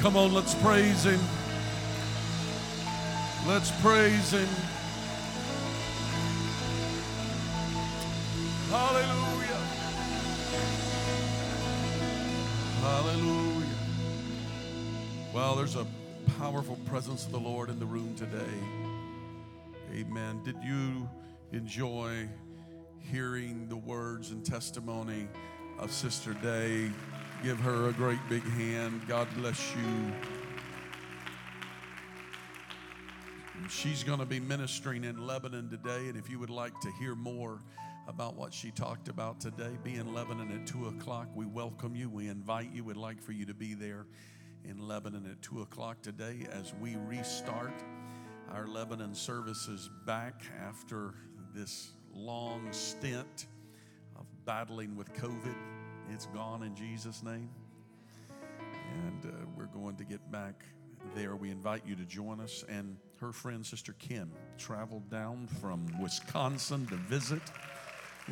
Come on, let's praise Him. Let's praise Him. Hallelujah. Hallelujah. Well, there's a powerful presence of the Lord in the room today. Amen. Did you enjoy hearing the words and testimony of Sister Day? Give her a great big hand. God bless you. And She's going to be ministering in Lebanon today. And if you would like to hear more about what she talked about today, be in Lebanon at 2 o'clock. We welcome you. We invite you. We'd like for you to be there in Lebanon at 2 o'clock today as we restart our Lebanon services back after this long stint of battling with COVID. It's gone in Jesus' name. And uh, we're going to get back there. We invite you to join us. And her friend, Sister Kim, traveled down from Wisconsin to visit.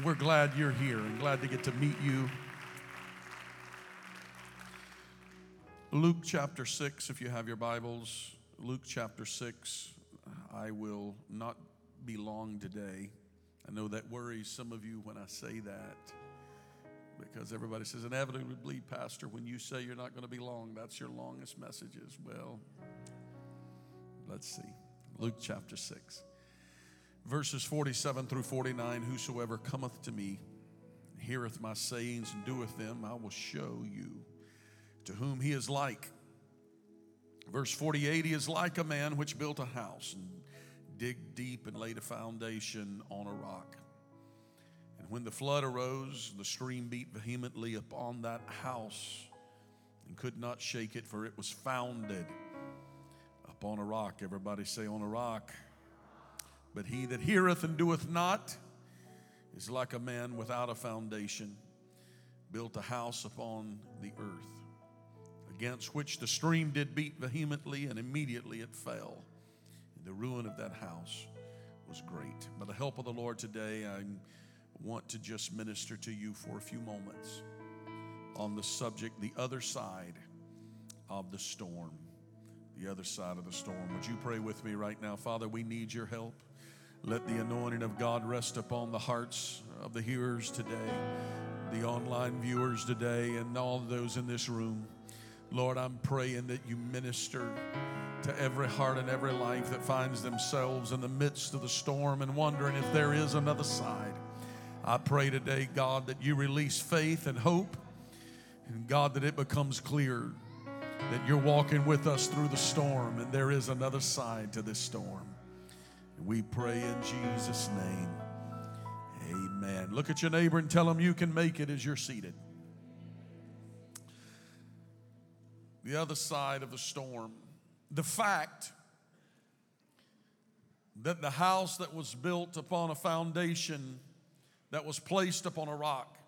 We're glad you're here and glad to get to meet you. Luke chapter 6, if you have your Bibles, Luke chapter 6. I will not be long today. I know that worries some of you when I say that because everybody says, inevitably, Pastor, when you say you're not going to be long, that's your longest messages. Well, let's see. Luke chapter 6, verses 47 through 49 Whosoever cometh to me, heareth my sayings, and doeth them, I will show you to whom he is like. Verse 48 He is like a man which built a house and digged deep and laid a foundation on a rock. When the flood arose, the stream beat vehemently upon that house and could not shake it, for it was founded upon a rock. Everybody say, on a rock. But he that heareth and doeth not is like a man without a foundation, built a house upon the earth, against which the stream did beat vehemently, and immediately it fell. And the ruin of that house was great. By the help of the Lord today, I want to just minister to you for a few moments on the subject, the other side of the storm. The other side of the storm. Would you pray with me right now? Father, we need your help. Let the anointing of God rest upon the hearts of the hearers today, the online viewers today, and all those in this room. Lord, I'm praying that you minister to every heart and every life that finds themselves in the midst of the storm and wondering if there is another side. I pray today, God, that you release faith and hope, and God, that it becomes clear that you're walking with us through the storm and there is another side to this storm. We pray in Jesus' name. Amen. Look at your neighbor and tell him you can make it as you're seated. The other side of the storm. The fact that the house that was built upon a foundation that was placed upon a rock,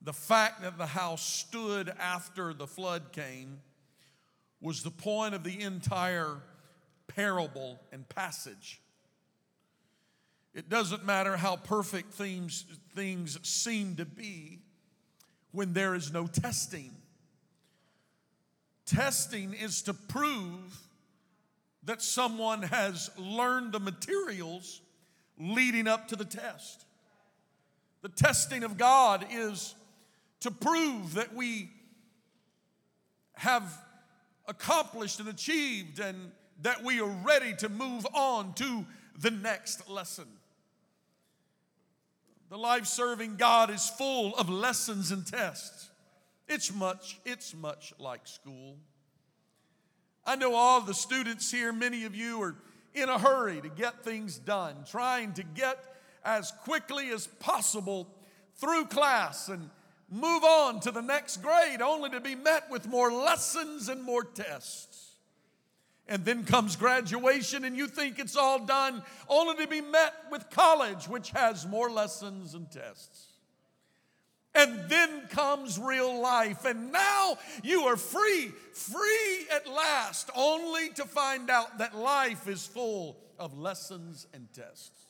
the fact that the house stood after the flood came, was the point of the entire parable and passage. It doesn't matter how perfect things, things seem to be when there is no testing. Testing is to prove that someone has learned the materials leading up to the test. The testing of God is to prove that we have accomplished and achieved and that we are ready to move on to the next lesson. The life serving God is full of lessons and tests. It's much, it's much like school. I know all the students here, many of you are in a hurry to get things done, trying to get as quickly as possible through class and move on to the next grade, only to be met with more lessons and more tests. And then comes graduation, and you think it's all done, only to be met with college, which has more lessons and tests. And then comes real life, and now you are free, free at last, only to find out that life is full of lessons and tests.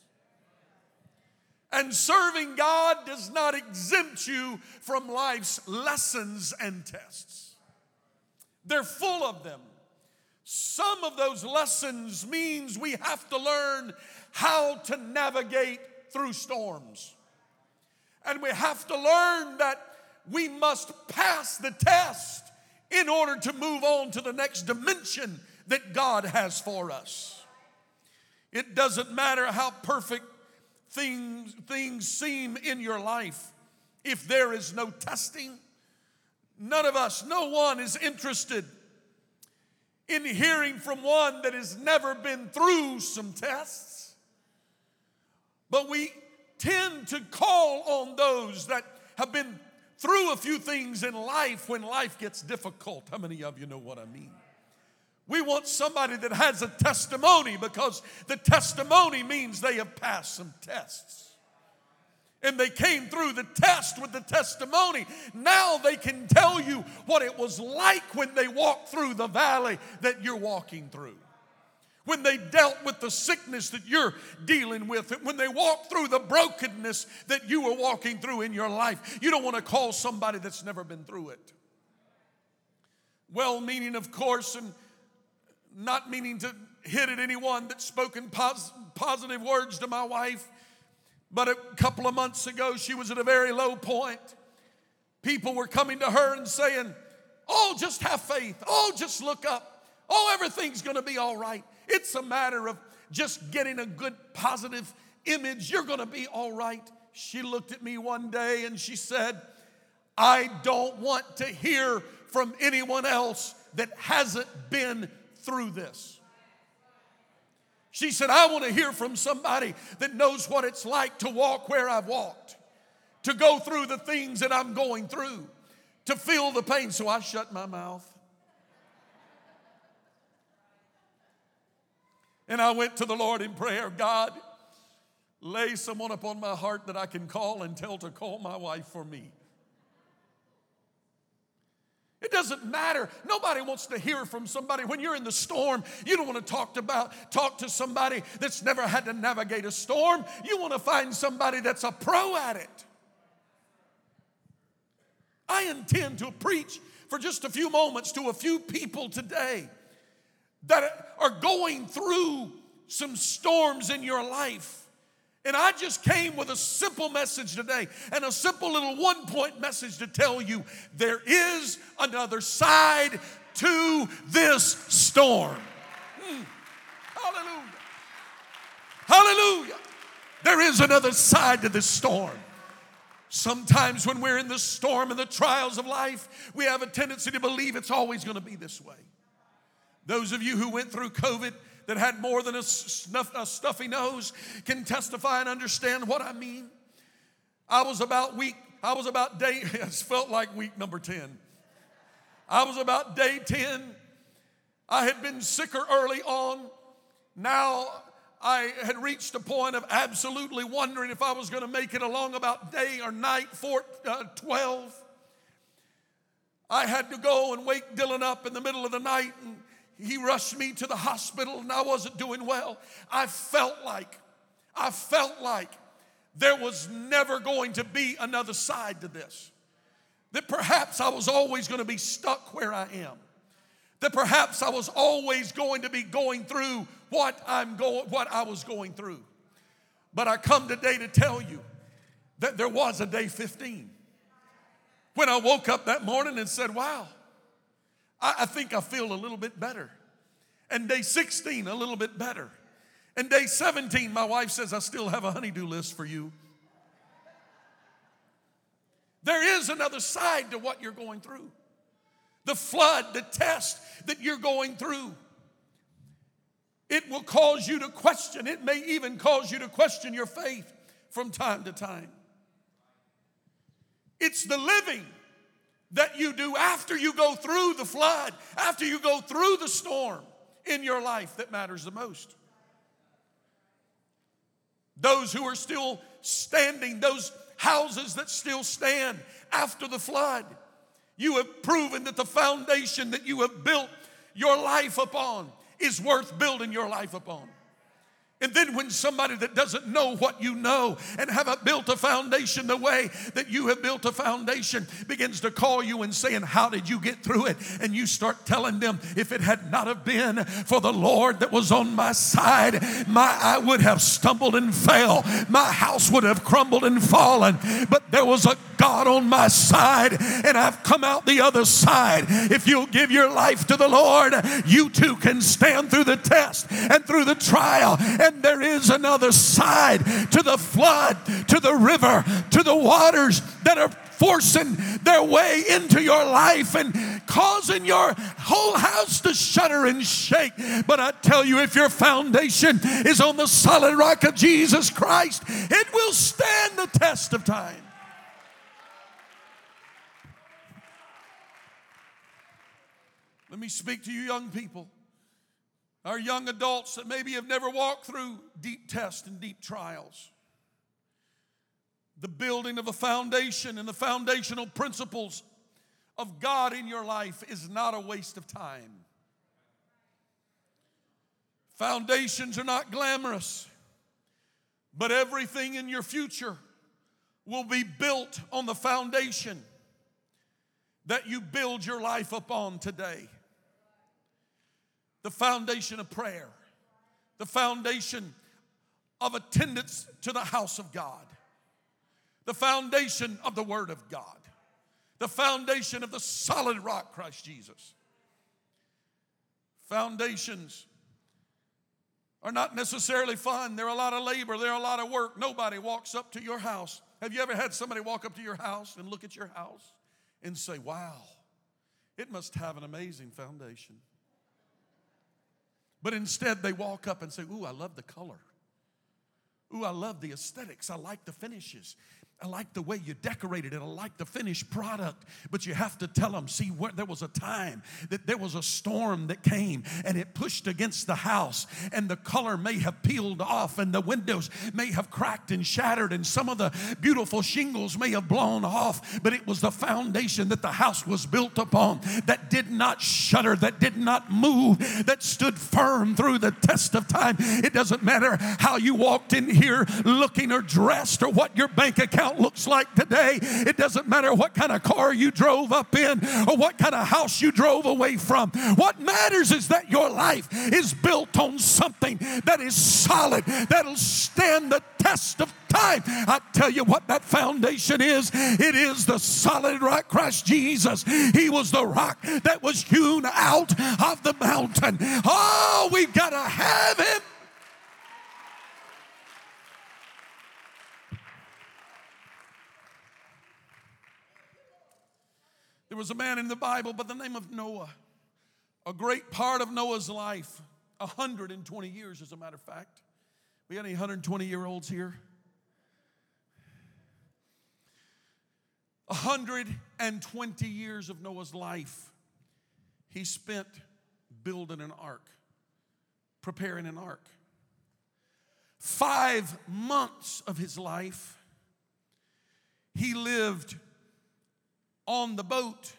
And serving God does not exempt you from life's lessons and tests. They're full of them. Some of those lessons means we have to learn how to navigate through storms. And we have to learn that we must pass the test in order to move on to the next dimension that God has for us. It doesn't matter how perfect things, things seem in your life if there is no testing. None of us, no one is interested in hearing from one that has never been through some tests. But we tend to call on those that have been through a few things in life when life gets difficult. How many of you know what I mean? We want somebody that has a testimony because the testimony means they have passed some tests. And they came through the test with the testimony. Now they can tell you what it was like when they walked through the valley that you're walking through. When they dealt with the sickness that you're dealing with, when they walked through the brokenness that you were walking through in your life, you don't want to call somebody that's never been through it. Well meaning, of course, and not meaning to hit at anyone that's spoken pos- positive words to my wife, but a couple of months ago, she was at a very low point. People were coming to her and saying, Oh, just have faith. Oh, just look up. Oh, everything's going to be all right. It's a matter of just getting a good positive image. You're going to be all right. She looked at me one day and she said, I don't want to hear from anyone else that hasn't been through this. She said, I want to hear from somebody that knows what it's like to walk where I've walked, to go through the things that I'm going through, to feel the pain. So I shut my mouth. And I went to the Lord in prayer God, lay someone upon my heart that I can call and tell to call my wife for me. It doesn't matter. Nobody wants to hear from somebody when you're in the storm. You don't want to talk about talk to somebody that's never had to navigate a storm. You want to find somebody that's a pro at it. I intend to preach for just a few moments to a few people today that are going through some storms in your life. And I just came with a simple message today and a simple little one point message to tell you there is another side to this storm. Mm. Hallelujah. Hallelujah. There is another side to this storm. Sometimes when we're in the storm and the trials of life, we have a tendency to believe it's always going to be this way. Those of you who went through COVID, that had more than a, snuff, a stuffy nose can testify and understand what I mean. I was about week, I was about day, it felt like week number 10. I was about day 10. I had been sicker early on. Now I had reached a point of absolutely wondering if I was going to make it along about day or night four, uh, 12. I had to go and wake Dylan up in the middle of the night and he rushed me to the hospital and I wasn't doing well, I felt like, I felt like there was never going to be another side to this. That perhaps I was always going to be stuck where I am. That perhaps I was always going to be going through what I'm going what I was going through. But I come today to tell you that there was a day 15. When I woke up that morning and said, Wow, I, I think I feel a little bit better. And day 16, a little bit better. And day 17, my wife says, I still have a honeydew list for you. There is another side to what you're going through. The flood, the test that you're going through. It will cause you to question. It may even cause you to question your faith from time to time. It's the living that you do after you go through the flood, after you go through the storm in your life that matters the most. Those who are still standing, those houses that still stand after the flood, you have proven that the foundation that you have built your life upon is worth building your life upon. And then when somebody that doesn't know what you know and haven't built a foundation the way that you have built a foundation begins to call you and saying, How did you get through it? And you start telling them, if it had not have been for the Lord that was on my side, my I would have stumbled and fell. My house would have crumbled and fallen. But there was a God on my side, and I've come out the other side. If you'll give your life to the Lord, you too can stand through the test and through the trial and there is another side to the flood, to the river, to the waters that are forcing their way into your life and causing your whole house to shudder and shake. But I tell you, if your foundation is on the solid rock of Jesus Christ, it will stand the test of time. Let me speak to you, young people our young adults that maybe have never walked through deep tests and deep trials. The building of a foundation and the foundational principles of God in your life is not a waste of time. Foundations are not glamorous, but everything in your future will be built on the foundation that you build your life upon today the foundation of prayer, the foundation of attendance to the house of God, the foundation of the Word of God, the foundation of the solid rock, Christ Jesus. Foundations are not necessarily fun. They're a lot of labor, they're a lot of work. Nobody walks up to your house. Have you ever had somebody walk up to your house and look at your house and say, Wow, it must have an amazing foundation? But instead, they walk up and say, Ooh, I love the color. Ooh, I love the aesthetics. I like the finishes. I like the way you decorated it. I like the finished product. But you have to tell them, see, where there was a time that there was a storm that came and it pushed against the house, and the color may have peeled off, and the windows may have cracked and shattered, and some of the beautiful shingles may have blown off. But it was the foundation that the house was built upon that did not shudder, that did not move, that stood firm through the test of time. It doesn't matter how you walked in here looking or dressed or what your bank account account looks like today. It doesn't matter what kind of car you drove up in or what kind of house you drove away from. What matters is that your life is built on something that is solid, that'll stand the test of time. I tell you what that foundation is it is the solid rock, Christ Jesus. He was the rock that was hewn out of the mountain. Oh, we've got to have him. There was a man in the Bible by the name of Noah. A great part of Noah's life, 120 years, as a matter of fact. We got any 120 year olds here? 120 years of Noah's life, he spent building an ark, preparing an ark. Five months of his life, he lived on the boat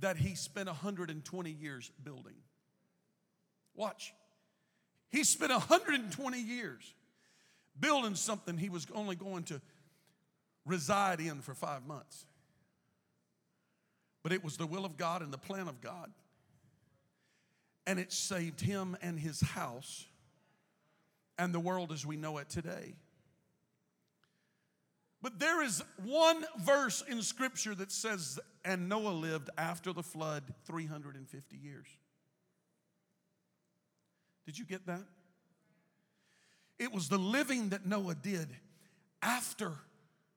that he spent 120 years building. Watch. He spent 120 years building something he was only going to reside in for five months. But it was the will of God and the plan of God. And it saved him and his house and the world as we know it today. But there is one verse in Scripture that says, and Noah lived after the flood 350 years. Did you get that? It was the living that Noah did after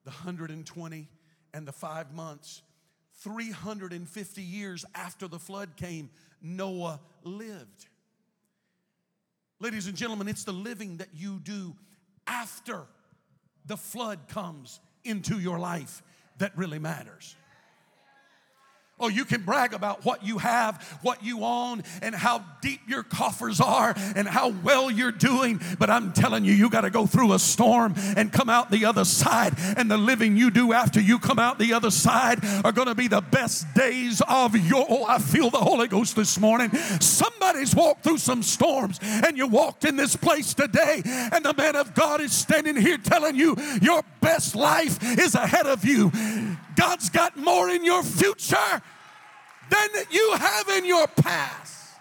the 120 and the five months. 350 years after the flood came, Noah lived. Ladies and gentlemen, it's the living that you do after the flood comes into your life that really matters. Oh, you can brag about what you have, what you own, and how deep your coffers are, and how well you're doing. But I'm telling you, you got to go through a storm and come out the other side. And the living you do after you come out the other side are going to be the best days of your. Oh, I feel the Holy Ghost this morning. Somebody's walked through some storms, and you walked in this place today, and the man of God is standing here telling you your best life is ahead of you. God's got more in your future than you have in your past.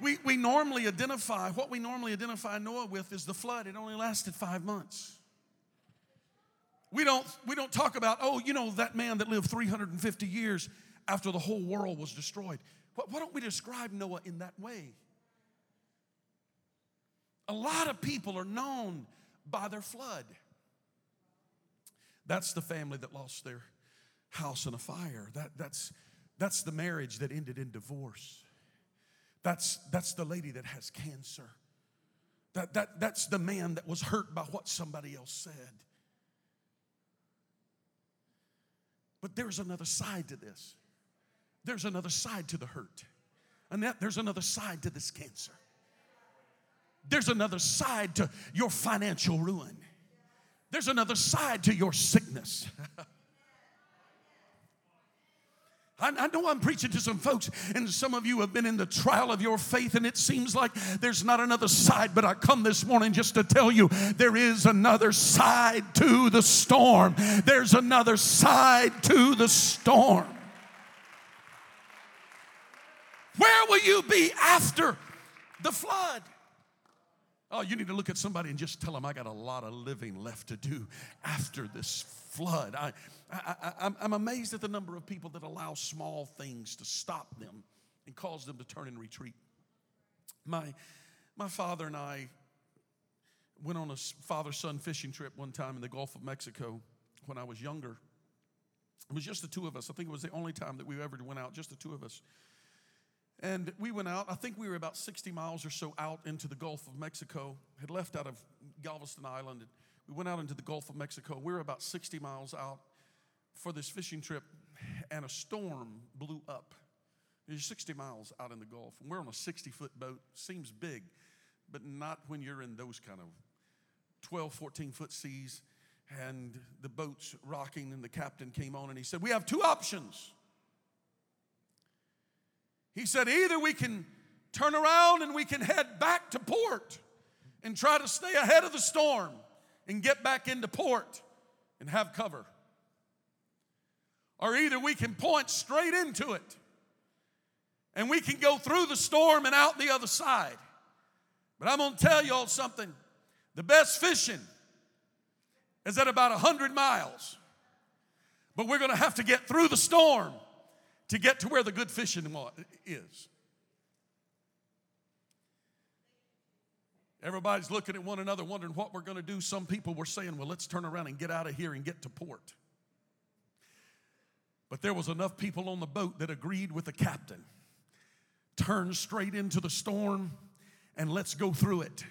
We, we normally identify, what we normally identify Noah with is the flood. It only lasted five months. We don't, we don't talk about, oh, you know, that man that lived 350 years after the whole world was destroyed. Why, why don't we describe Noah in that way? A lot of people are known by their flood. That's the family that lost their house in a fire. That, that's, that's the marriage that ended in divorce. That's, that's the lady that has cancer. That, that, that's the man that was hurt by what somebody else said. But there's another side to this. There's another side to the hurt. Annette, there's another side to this cancer. There's another side to your financial ruin. There's another side to your sickness. I, know I'm preaching to some folks, and some of you have been in the trial of your faith, and it seems like there's not another side. But I come this morning just to tell you there is another side to the storm. There's another side to the storm. Where will you be after the flood? Oh, you need to look at somebody and just tell them, I got a lot of living left to do after this flood. I, I, am amazed at the number of people that allow small things to stop them and cause them to turn and retreat. My, my father and I went on a father son fishing trip one time in the Gulf of Mexico when I was younger. It was just the two of us. I think it was the only time that we ever went out, just the two of us. And we went out, I think we were about 60 miles or so out into the Gulf of Mexico, had left out of Galveston Island. And we went out into the Gulf of Mexico. We were about 60 miles out for this fishing trip, and a storm blew up. You're 60 miles out in the Gulf, and we're on a 60 foot boat. Seems big, but not when you're in those kind of 12, 14 foot seas. And the boat's rocking, and the captain came on and he said, We have two options. He said, either we can turn around and we can head back to port and try to stay ahead of the storm and get back into port and have cover. Or either we can point straight into it and we can go through the storm and out the other side. But I'm going to tell y'all something. The best fishing is at about 100 miles. But we're going to have to get through the storm to get to where the good fishing is. Everybody's looking at one another, wondering what we're going to do. Some people were saying, well, let's turn around and get out of here and get to port. But there was enough people on the boat that agreed with the captain. Turn straight into the storm and let's go through it.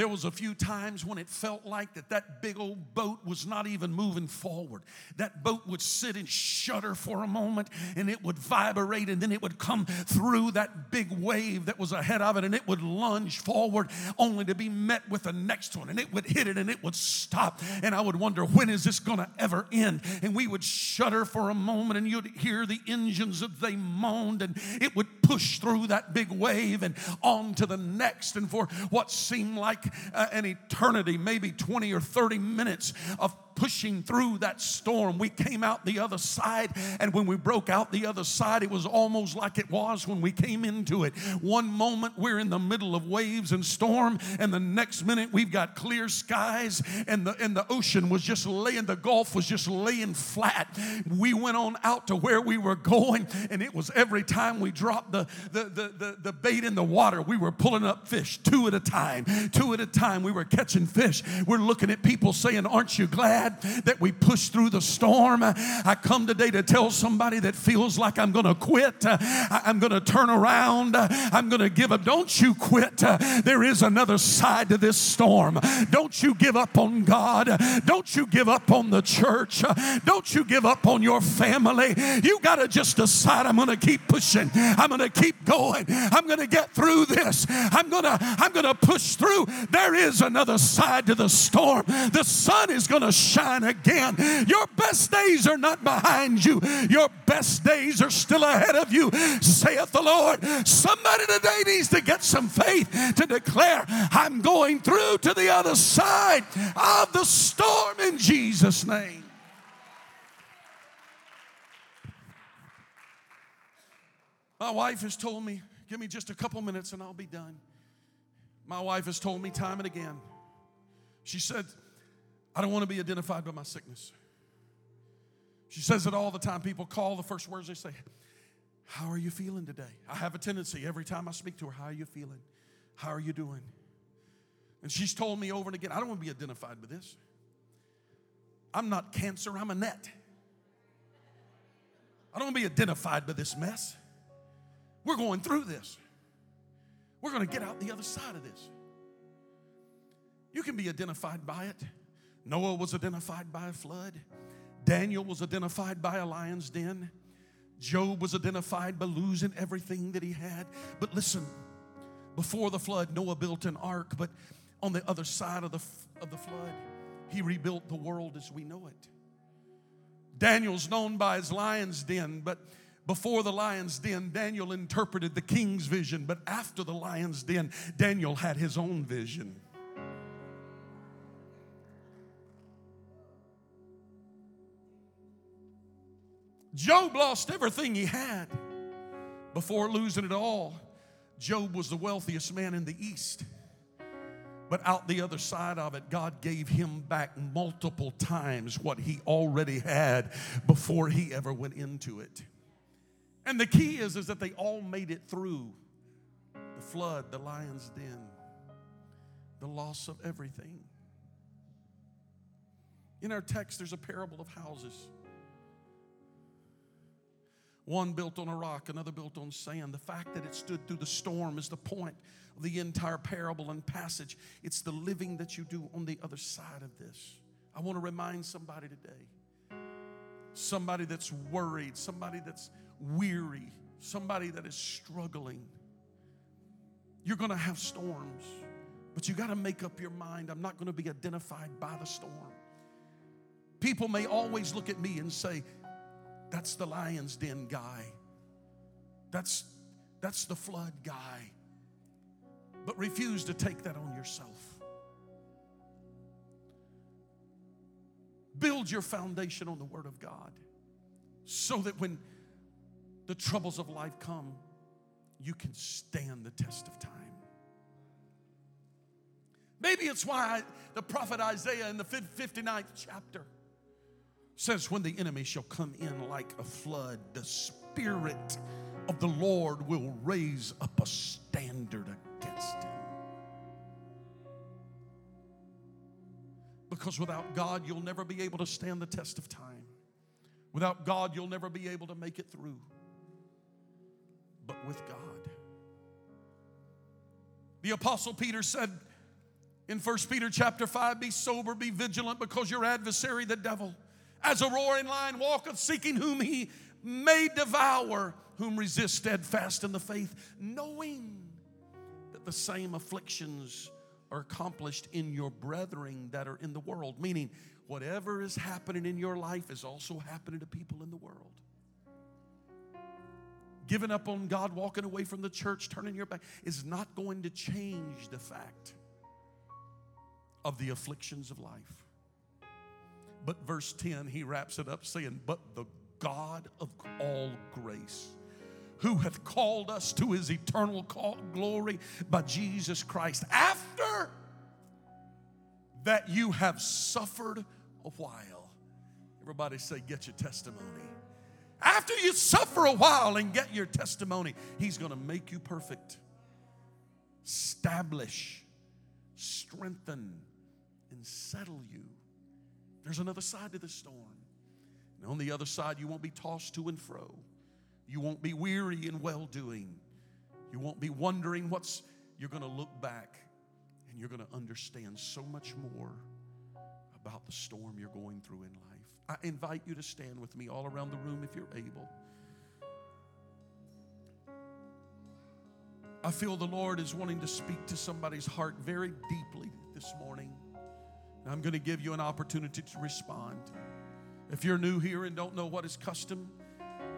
There was a few times when it felt like that that big old boat was not even moving forward. That boat would sit and shudder for a moment and it would vibrate and then it would come through that big wave that was ahead of it and it would lunge forward only to be met with the next one and it would hit it and it would stop. And I would wonder, when is this going to ever end? And we would shudder for a moment and you'd hear the engines as they moaned and it would push through that big wave and on to the next. And for what seemed like uh, an eternity, maybe 20 or 30 minutes of pushing through that storm. We came out the other side, and when we broke out the other side, it was almost like it was when we came into it. One moment we're in the middle of waves and storm, and the next minute we've got clear skies, and the and the ocean was just laying, the Gulf was just laying flat. We went on out to where we were going, and it was every time we dropped the the the, the, the bait in the water, we were pulling up fish two at a time, two at a time. We were catching fish. We're looking at people saying, Aren't you glad? That we push through the storm. I come today to tell somebody that feels like I'm going to quit, I'm going to turn around, I'm going to give up. Don't you quit. There is another side to this storm. Don't you give up on God. Don't you give up on the church. Don't you give up on your family. You got to just decide I'm going to keep pushing. I'm going to keep going. I'm going to get through this. I'm going to I'm going to push through. There is another side to the storm. The sun is going to shine shine again. Your best days are not behind you, your best days are still ahead of you, saith the Lord. Somebody today needs to get some faith to declare, I'm going through to the other side of the storm in Jesus' name. My wife has told me, give me just a couple minutes and I'll be done. My wife has told me time and again. She said, I don't want to be identified by my sickness. She says it all the time. People call, the first words they say, How are you feeling today? I have a tendency every time I speak to her, How are you feeling? How are you doing? And she's told me over and again, I don't want to be identified with this. I'm not cancer, I'm Annette. I don't want to be identified by this mess. We're going through this. We're going to get out the other side of this. You can be identified by it. Noah was identified by a flood. Daniel was identified by a lion's den. Job was identified by losing everything that he had. But listen, before the flood, Noah built an ark, but on the other side of the, of the flood, he rebuilt the world as we know it. Daniel's known by his lion's den, but before the lion's den, Daniel interpreted the king's vision, but after the lion's den, Daniel had his own vision. Job lost everything he had before losing it all. Job was the wealthiest man in the East. But out the other side of it, God gave him back multiple times what he already had before he ever went into it. And the key is, is that they all made it through the flood, the lion's den, the loss of everything. In our text, there's a parable of houses. One built on a rock, another built on sand. The fact that it stood through the storm is the point of the entire parable and passage. It's the living that you do on the other side of this. I want to remind somebody today somebody that's worried, somebody that's weary, somebody that is struggling. You're going to have storms, but you got to make up your mind. I'm not going to be identified by the storm. People may always look at me and say, that's the lion's den guy. That's, that's the flood guy. But refuse to take that on yourself. Build your foundation on the Word of God so that when the troubles of life come, you can stand the test of time. Maybe it's why the prophet Isaiah in the 59th chapter says, When the enemy shall come in like a flood, the Spirit of the Lord will raise up a standard against him. Because without God, you'll never be able to stand the test of time. Without God, you'll never be able to make it through. But with God. The Apostle Peter said In 1 Peter chapter 5, be sober, be vigilant, because your adversary, the devil, as a roaring lion, walketh, seeking whom he may devour, whom resist steadfast in the faith, knowing that the same afflictions are accomplished in your brethren that are in the world. Meaning, whatever is happening in your life is also happening to people in the world. Giving up on God, walking away from the church, turning your back is not going to change the fact of the afflictions of life. But verse 10, he wraps it up saying, But the God of all grace, who hath called us to his eternal call, glory by Jesus Christ, after that you have suffered a while. Everybody say, Get your testimony. After you suffer a while and get your testimony, he's going to make you perfect, establish, strengthen, and settle you. There's another side to the storm. And on the other side, you won't be tossed to and fro. You won't be weary in well doing. You won't be wondering what's, you're going to look back and you're going to understand so much more about the storm you're going through in life. I invite you to stand with me all around the room if you're able. I feel the Lord is wanting to speak to somebody's heart very deeply this morning. I'm going to give you an opportunity to respond. If you're new here and don't know what is custom,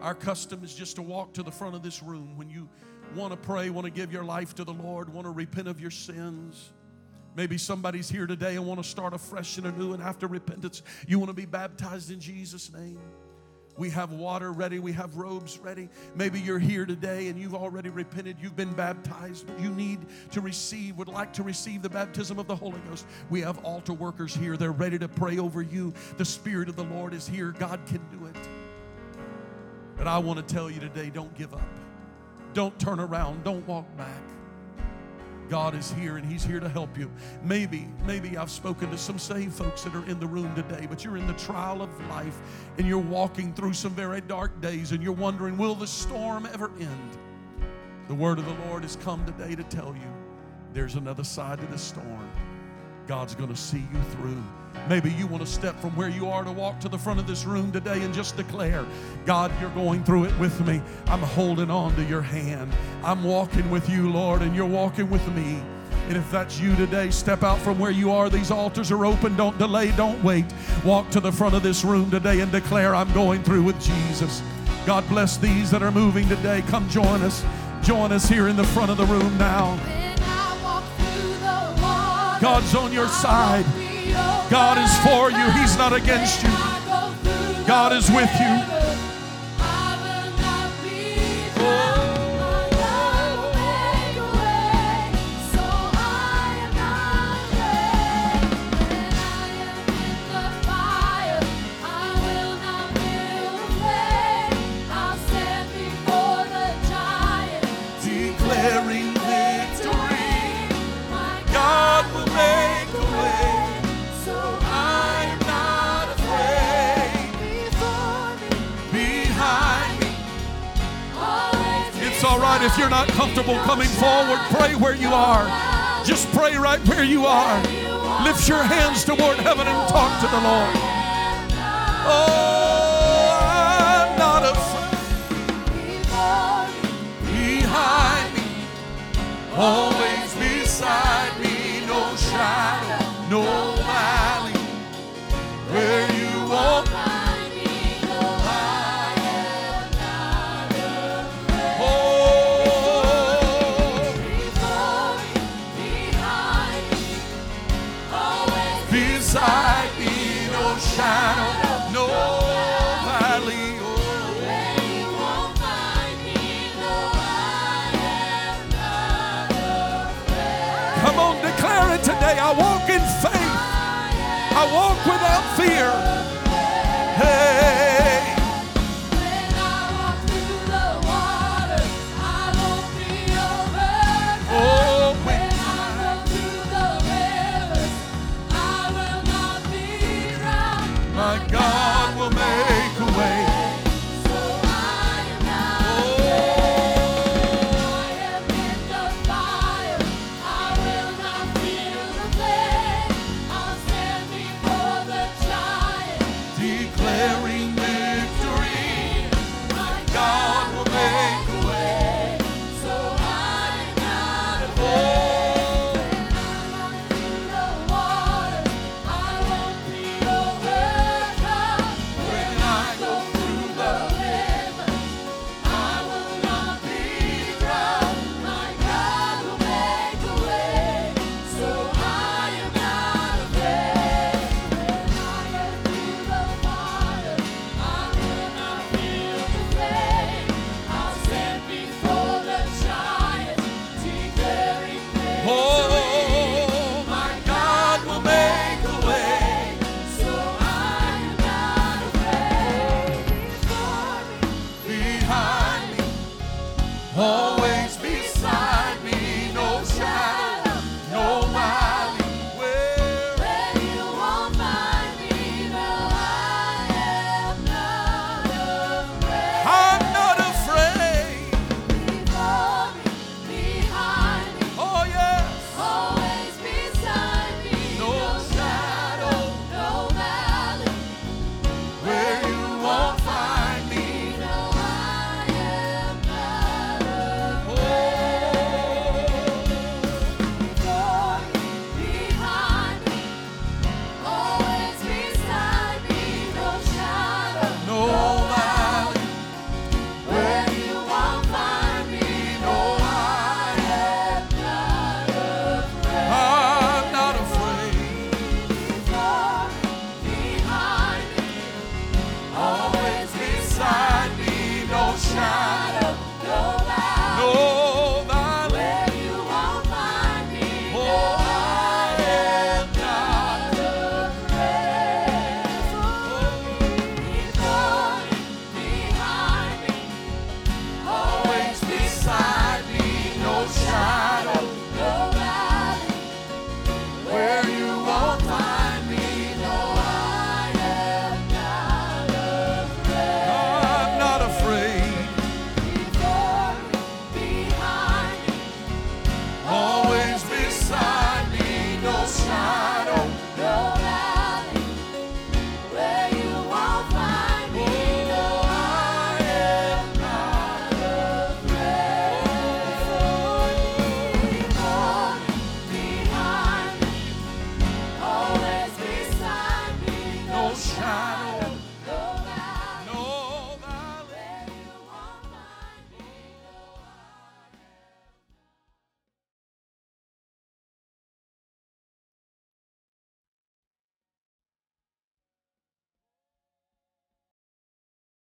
our custom is just to walk to the front of this room when you want to pray, want to give your life to the Lord, want to repent of your sins. Maybe somebody's here today and want to start afresh and anew, and after repentance, you want to be baptized in Jesus' name. We have water ready. We have robes ready. Maybe you're here today and you've already repented. You've been baptized. You need to receive, would like to receive the baptism of the Holy Ghost. We have altar workers here. They're ready to pray over you. The Spirit of the Lord is here. God can do it. But I want to tell you today don't give up. Don't turn around. Don't walk back. God is here and He's here to help you. Maybe, maybe I've spoken to some saved folks that are in the room today, but you're in the trial of life and you're walking through some very dark days and you're wondering, will the storm ever end? The word of the Lord has come today to tell you there's another side to the storm. God's going to see you through. Maybe you want to step from where you are to walk to the front of this room today and just declare, God, you're going through it with me. I'm holding on to your hand. I'm walking with you, Lord, and you're walking with me. And if that's you today, step out from where you are. These altars are open. Don't delay, don't wait. Walk to the front of this room today and declare, I'm going through with Jesus. God bless these that are moving today. Come join us. Join us here in the front of the room now. When I walk through the water, God's on your side. God is for you. He's not against you. God is with you. If you're not comfortable coming forward. Pray where you are. Just pray right where you are. Lift your hands toward heaven and talk to the Lord. Oh, I'm not afraid. Behind me. Always beside me. No shadow, no valley. Fear.